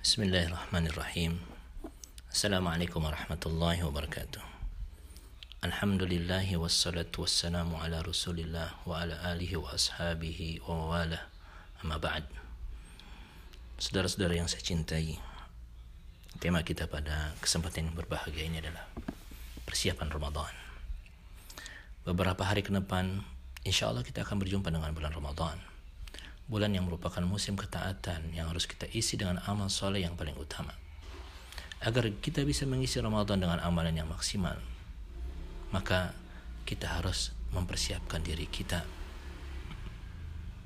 Bismillahirrahmanirrahim. Assalamualaikum warahmatullahi wabarakatuh. Alhamdulillahi wassalatu wassalamu ala rasulillah wa ala alihi wa ashabihi wa wala amma ba'd. Saudara-saudara yang saya cintai, tema kita pada kesempatan yang berbahagia ini adalah persiapan Ramadan. Beberapa hari ke depan, insya Allah kita akan berjumpa dengan bulan Ramadan bulan yang merupakan musim ketaatan yang harus kita isi dengan amal soleh yang paling utama. Agar kita bisa mengisi Ramadan dengan amalan yang maksimal, maka kita harus mempersiapkan diri kita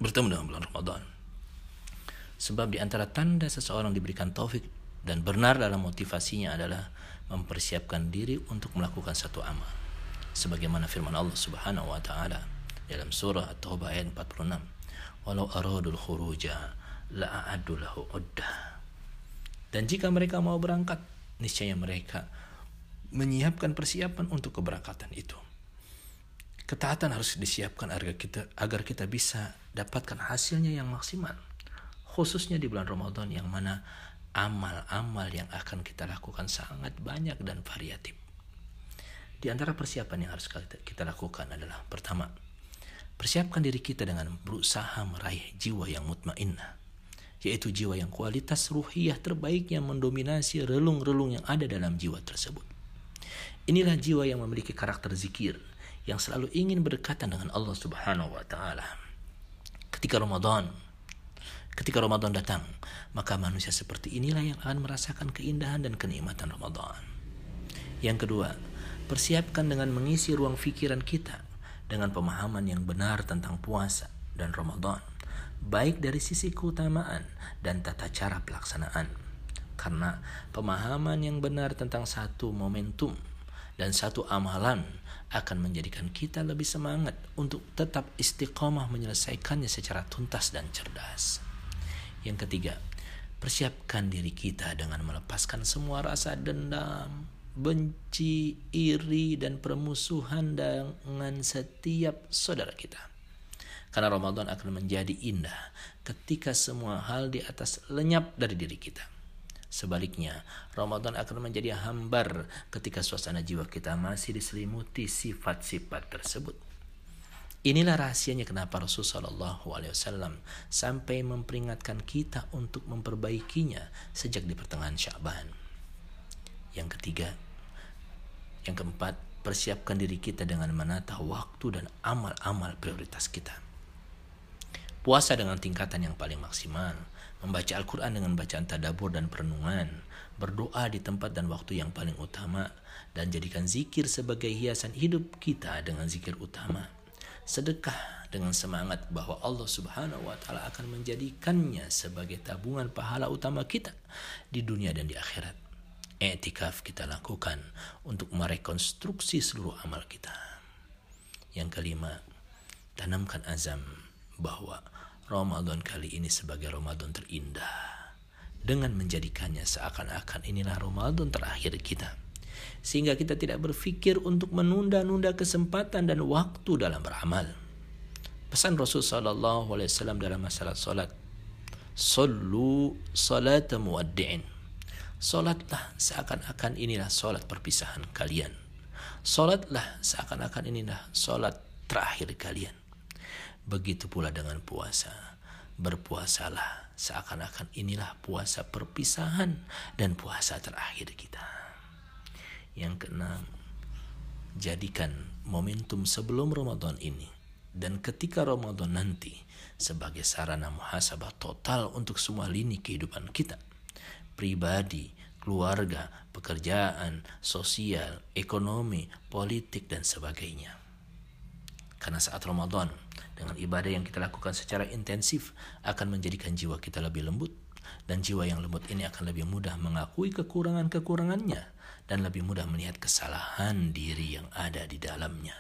bertemu dengan bulan Ramadan. Sebab di antara tanda seseorang diberikan taufik dan benar dalam motivasinya adalah mempersiapkan diri untuk melakukan satu amal. Sebagaimana firman Allah Subhanahu wa taala dalam surah At-Taubah ayat 46 walau aradul khuruja la'addu lahu uddah. Dan jika mereka mau berangkat, niscaya mereka menyiapkan persiapan untuk keberangkatan itu. Ketaatan harus disiapkan agar kita agar kita bisa dapatkan hasilnya yang maksimal. Khususnya di bulan Ramadan yang mana amal-amal yang akan kita lakukan sangat banyak dan variatif. Di antara persiapan yang harus kita lakukan adalah pertama, Persiapkan diri kita dengan berusaha meraih jiwa yang mutmainnah, yaitu jiwa yang kualitas ruhiyah terbaik yang mendominasi relung-relung yang ada dalam jiwa tersebut. Inilah jiwa yang memiliki karakter zikir, yang selalu ingin berdekatan dengan Allah Subhanahu wa taala. Ketika Ramadan, ketika Ramadan datang, maka manusia seperti inilah yang akan merasakan keindahan dan kenikmatan Ramadan. Yang kedua, persiapkan dengan mengisi ruang pikiran kita dengan pemahaman yang benar tentang puasa dan Ramadan, baik dari sisi keutamaan dan tata cara pelaksanaan. Karena pemahaman yang benar tentang satu momentum dan satu amalan akan menjadikan kita lebih semangat untuk tetap istiqomah menyelesaikannya secara tuntas dan cerdas. Yang ketiga, persiapkan diri kita dengan melepaskan semua rasa dendam, benci, iri, dan permusuhan dengan setiap saudara kita. Karena Ramadan akan menjadi indah ketika semua hal di atas lenyap dari diri kita. Sebaliknya, Ramadan akan menjadi hambar ketika suasana jiwa kita masih diselimuti sifat-sifat tersebut. Inilah rahasianya kenapa Rasulullah SAW sampai memperingatkan kita untuk memperbaikinya sejak di pertengahan Syaban. Yang ketiga, yang keempat, persiapkan diri kita dengan menata waktu dan amal-amal prioritas kita. Puasa dengan tingkatan yang paling maksimal, membaca Al-Quran dengan bacaan tadabur dan perenungan, berdoa di tempat dan waktu yang paling utama, dan jadikan zikir sebagai hiasan hidup kita dengan zikir utama. Sedekah dengan semangat bahwa Allah Subhanahu wa taala akan menjadikannya sebagai tabungan pahala utama kita di dunia dan di akhirat etikaf kita lakukan untuk merekonstruksi seluruh amal kita. Yang kelima, tanamkan azam bahwa Ramadan kali ini sebagai Ramadan terindah dengan menjadikannya seakan-akan inilah Ramadan terakhir kita. Sehingga kita tidak berpikir untuk menunda-nunda kesempatan dan waktu dalam beramal. Pesan Rasul sallallahu alaihi wasallam dalam masalah salat, "Sallu salata muwaddi'in." Solatlah seakan-akan inilah solat perpisahan kalian. Solatlah seakan-akan inilah solat terakhir kalian. Begitu pula dengan puasa. Berpuasalah seakan-akan inilah puasa perpisahan dan puasa terakhir kita. Yang keenam, jadikan momentum sebelum Ramadan ini dan ketika Ramadan nanti sebagai sarana muhasabah total untuk semua lini kehidupan kita pribadi, keluarga, pekerjaan, sosial, ekonomi, politik, dan sebagainya. Karena saat Ramadan, dengan ibadah yang kita lakukan secara intensif akan menjadikan jiwa kita lebih lembut dan jiwa yang lembut ini akan lebih mudah mengakui kekurangan-kekurangannya dan lebih mudah melihat kesalahan diri yang ada di dalamnya.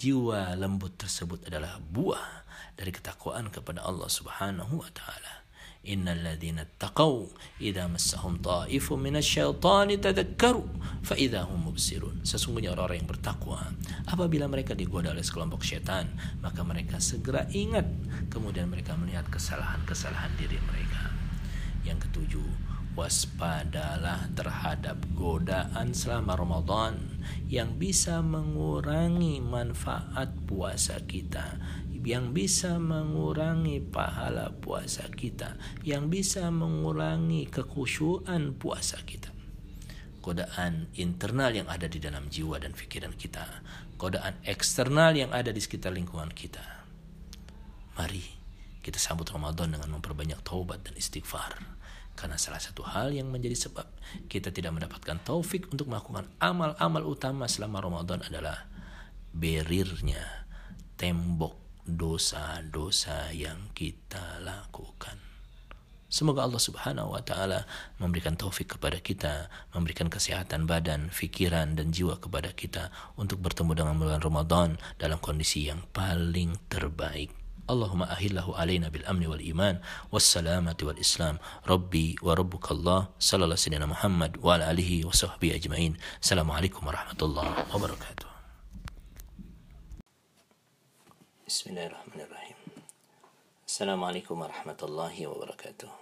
Jiwa lembut tersebut adalah buah dari ketakwaan kepada Allah Subhanahu wa taala. Sesungguhnya orang-orang yang bertakwa apabila mereka digoda oleh sekelompok syaitan, maka mereka segera ingat. Kemudian mereka melihat kesalahan-kesalahan diri mereka. Yang ketujuh, waspadalah terhadap godaan selama Ramadan yang bisa mengurangi manfaat puasa kita, yang bisa mengurangi pahala puasa kita, yang bisa mengurangi kekhusyuan puasa kita. Godaan internal yang ada di dalam jiwa dan pikiran kita, godaan eksternal yang ada di sekitar lingkungan kita. Mari kita sambut Ramadan dengan memperbanyak taubat dan istighfar karena salah satu hal yang menjadi sebab kita tidak mendapatkan taufik untuk melakukan amal-amal utama selama Ramadan adalah berirnya tembok dosa-dosa yang kita lakukan. Semoga Allah Subhanahu wa taala memberikan taufik kepada kita, memberikan kesehatan badan, pikiran dan jiwa kepada kita untuk bertemu dengan bulan Ramadan dalam kondisi yang paling terbaik. Allahumma ahillahu alaina bil amni wal iman wassalamati wal islam rabbi wa rabbuka Allah sallallahu alaihi Muhammad wa alihi wa sahbihi ajmain assalamualaikum warahmatullahi wabarakatuh Bismillahirrahmanirrahim. Assalamualaikum warahmatullahi wabarakatuh.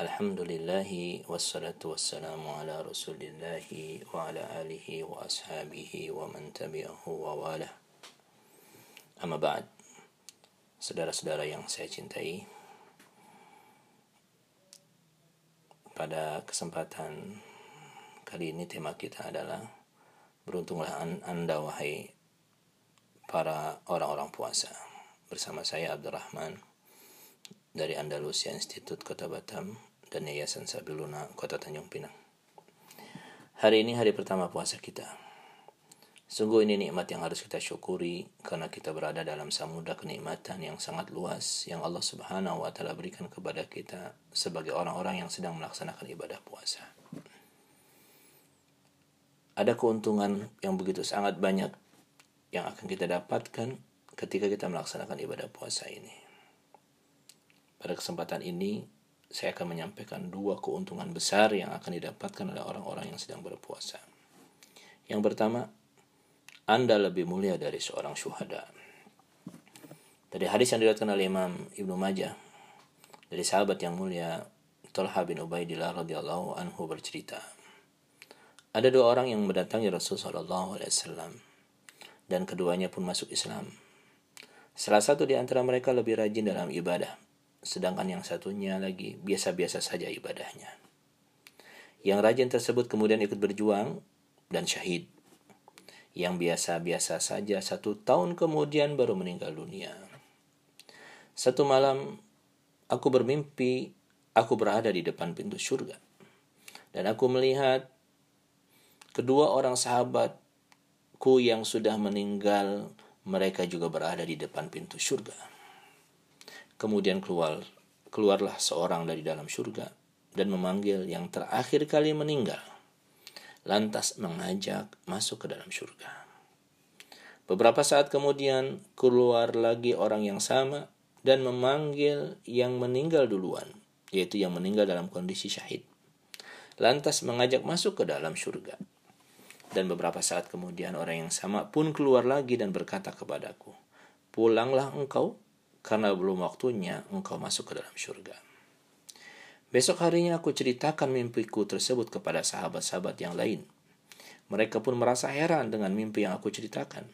Alhamdulillahi wassalatu wassalamu ala rasulillahi wa ala alihi wa ashabihi wa man tabi'ahu wa wala. Amma ba'd. Saudara-saudara yang saya cintai, pada kesempatan kali ini tema kita adalah beruntunglah Anda wahai para orang-orang puasa. Bersama saya Abdurrahman dari Andalusia Institute Kota Batam dan Yayasan Sabiluna Kota Tanjung Pinang. Hari ini hari pertama puasa kita. Sungguh ini nikmat yang harus kita syukuri karena kita berada dalam samudra kenikmatan yang sangat luas yang Allah Subhanahu wa taala berikan kepada kita sebagai orang-orang yang sedang melaksanakan ibadah puasa. Ada keuntungan yang begitu sangat banyak yang akan kita dapatkan ketika kita melaksanakan ibadah puasa ini. Pada kesempatan ini saya akan menyampaikan dua keuntungan besar yang akan didapatkan oleh orang-orang yang sedang berpuasa. Yang pertama, anda lebih mulia dari seorang syuhada. Dari hadis yang diriwayatkan oleh Imam Ibnu Majah dari sahabat yang mulia Talha bin Ubaidillah radhiyallahu anhu bercerita. Ada dua orang yang mendatangi Rasul sallallahu alaihi wasallam dan keduanya pun masuk Islam. Salah satu di antara mereka lebih rajin dalam ibadah, sedangkan yang satunya lagi biasa-biasa saja ibadahnya. Yang rajin tersebut kemudian ikut berjuang dan syahid yang biasa-biasa saja satu tahun kemudian baru meninggal dunia. Satu malam aku bermimpi aku berada di depan pintu surga. Dan aku melihat kedua orang sahabatku yang sudah meninggal mereka juga berada di depan pintu surga. Kemudian keluar keluarlah seorang dari dalam surga dan memanggil yang terakhir kali meninggal lantas mengajak masuk ke dalam surga. Beberapa saat kemudian keluar lagi orang yang sama dan memanggil yang meninggal duluan, yaitu yang meninggal dalam kondisi syahid. Lantas mengajak masuk ke dalam surga. Dan beberapa saat kemudian orang yang sama pun keluar lagi dan berkata kepadaku, Pulanglah engkau, karena belum waktunya engkau masuk ke dalam surga. Besok harinya aku ceritakan mimpiku tersebut kepada sahabat-sahabat yang lain. Mereka pun merasa heran dengan mimpi yang aku ceritakan.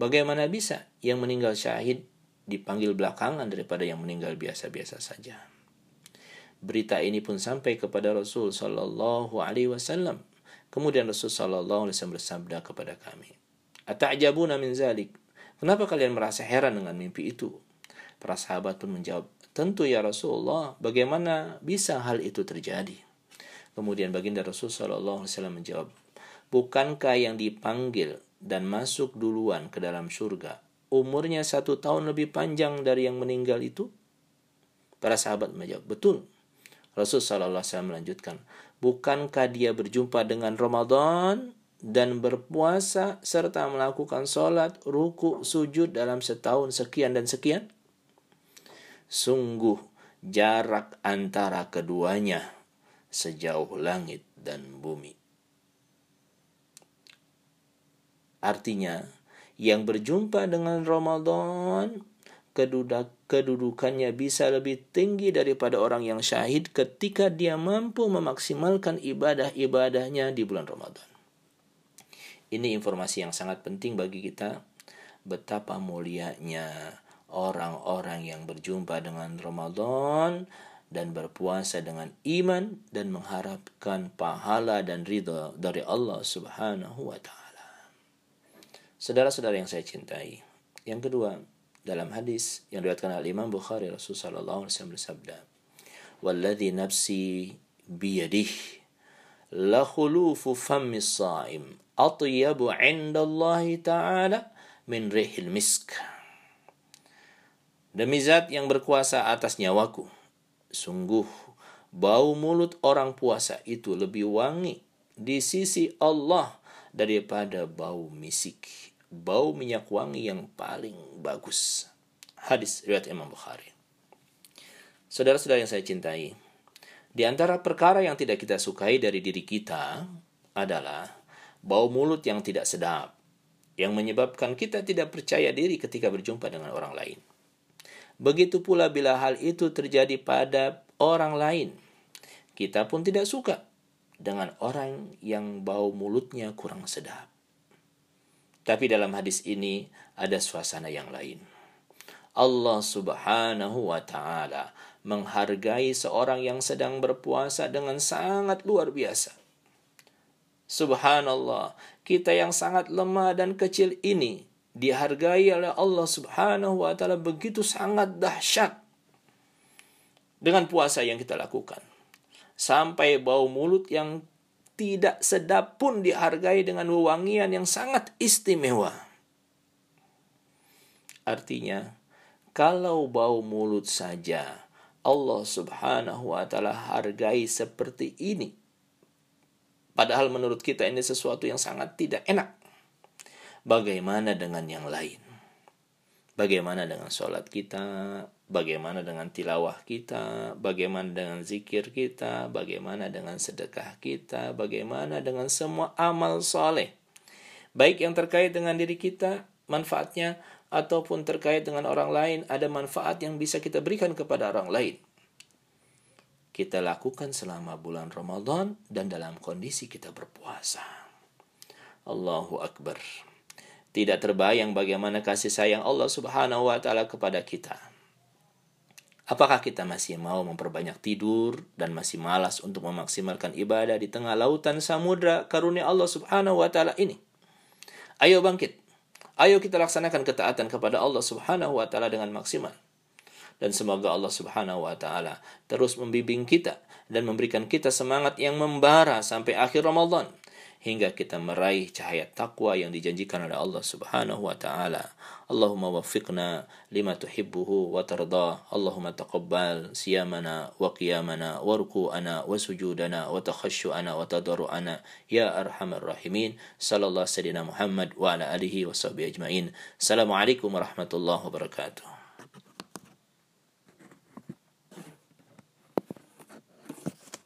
Bagaimana bisa yang meninggal syahid dipanggil belakangan daripada yang meninggal biasa-biasa saja? Berita ini pun sampai kepada Rasul Shallallahu Alaihi Wasallam. Kemudian Rasul Shallallahu Alaihi Wasallam bersabda kepada kami, "Ata'jabuna min zalik?" Kenapa kalian merasa heran dengan mimpi itu? Para sahabat pun menjawab, Tentu ya Rasulullah, bagaimana bisa hal itu terjadi? Kemudian baginda Rasul Shallallahu Alaihi Wasallam menjawab, Bukankah yang dipanggil dan masuk duluan ke dalam surga umurnya satu tahun lebih panjang dari yang meninggal itu? Para sahabat menjawab, betul. Rasul Shallallahu Alaihi Wasallam melanjutkan, bukankah dia berjumpa dengan Ramadan dan berpuasa serta melakukan sholat, ruku, sujud dalam setahun sekian dan sekian? Sungguh jarak antara keduanya sejauh langit dan bumi. Artinya, yang berjumpa dengan Ramadan kedudukannya bisa lebih tinggi daripada orang yang syahid ketika dia mampu memaksimalkan ibadah-ibadahnya di bulan Ramadan. Ini informasi yang sangat penting bagi kita betapa mulianya orang-orang yang berjumpa dengan Ramadan dan berpuasa dengan iman dan mengharapkan pahala dan ridha dari Allah Subhanahu wa taala. Saudara-saudara yang saya cintai, yang kedua, dalam hadis yang diriwayatkan oleh Imam Bukhari Rasulullah sallallahu alaihi wasallam bersabda, "Walladzi nafsi biyadih la khulufu fammi shaim atyabu 'inda Allah taala min rihil misk." Demi zat yang berkuasa atas nyawaku, sungguh bau mulut orang puasa itu lebih wangi di sisi Allah daripada bau misik bau minyak wangi yang paling bagus. Hadis riwayat Imam Bukhari. Saudara-saudara yang saya cintai, di antara perkara yang tidak kita sukai dari diri kita adalah bau mulut yang tidak sedap, yang menyebabkan kita tidak percaya diri ketika berjumpa dengan orang lain. Begitu pula bila hal itu terjadi pada orang lain, kita pun tidak suka dengan orang yang bau mulutnya kurang sedap. Tapi dalam hadis ini ada suasana yang lain. Allah Subhanahu wa taala menghargai seorang yang sedang berpuasa dengan sangat luar biasa. Subhanallah, kita yang sangat lemah dan kecil ini dihargai oleh Allah Subhanahu wa taala begitu sangat dahsyat dengan puasa yang kita lakukan. Sampai bau mulut yang tidak sedap pun dihargai dengan wewangian yang sangat istimewa. Artinya, kalau bau mulut saja Allah Subhanahu wa taala hargai seperti ini. Padahal menurut kita ini sesuatu yang sangat tidak enak. Bagaimana dengan yang lain? Bagaimana dengan sholat kita? Bagaimana dengan tilawah kita, bagaimana dengan zikir kita, bagaimana dengan sedekah kita, bagaimana dengan semua amal soleh. Baik yang terkait dengan diri kita, manfaatnya, ataupun terkait dengan orang lain, ada manfaat yang bisa kita berikan kepada orang lain. Kita lakukan selama bulan Ramadan dan dalam kondisi kita berpuasa. Allahu Akbar. Tidak terbayang bagaimana kasih sayang Allah Subhanahu wa taala kepada kita Apakah kita masih mau memperbanyak tidur dan masih malas untuk memaksimalkan ibadah di tengah lautan samudra karunia Allah Subhanahu wa taala ini? Ayo bangkit. Ayo kita laksanakan ketaatan kepada Allah Subhanahu wa taala dengan maksimal. Dan semoga Allah Subhanahu wa taala terus membimbing kita dan memberikan kita semangat yang membara sampai akhir Ramadan hingga kita meraih cahaya takwa yang dijanjikan oleh Allah Subhanahu wa taala. Allahumma waffiqna lima tuhibbuhu wa tarda. Allahumma taqabbal siyamana wa qiyamana wa ruku'ana wa sujudana wa takhashshu'ana wa tadarru'ana ya arhamar rahimin. Sallallahu sayyidina Muhammad wa ala alihi wa sahbihi ajmain. Assalamualaikum warahmatullahi wabarakatuh.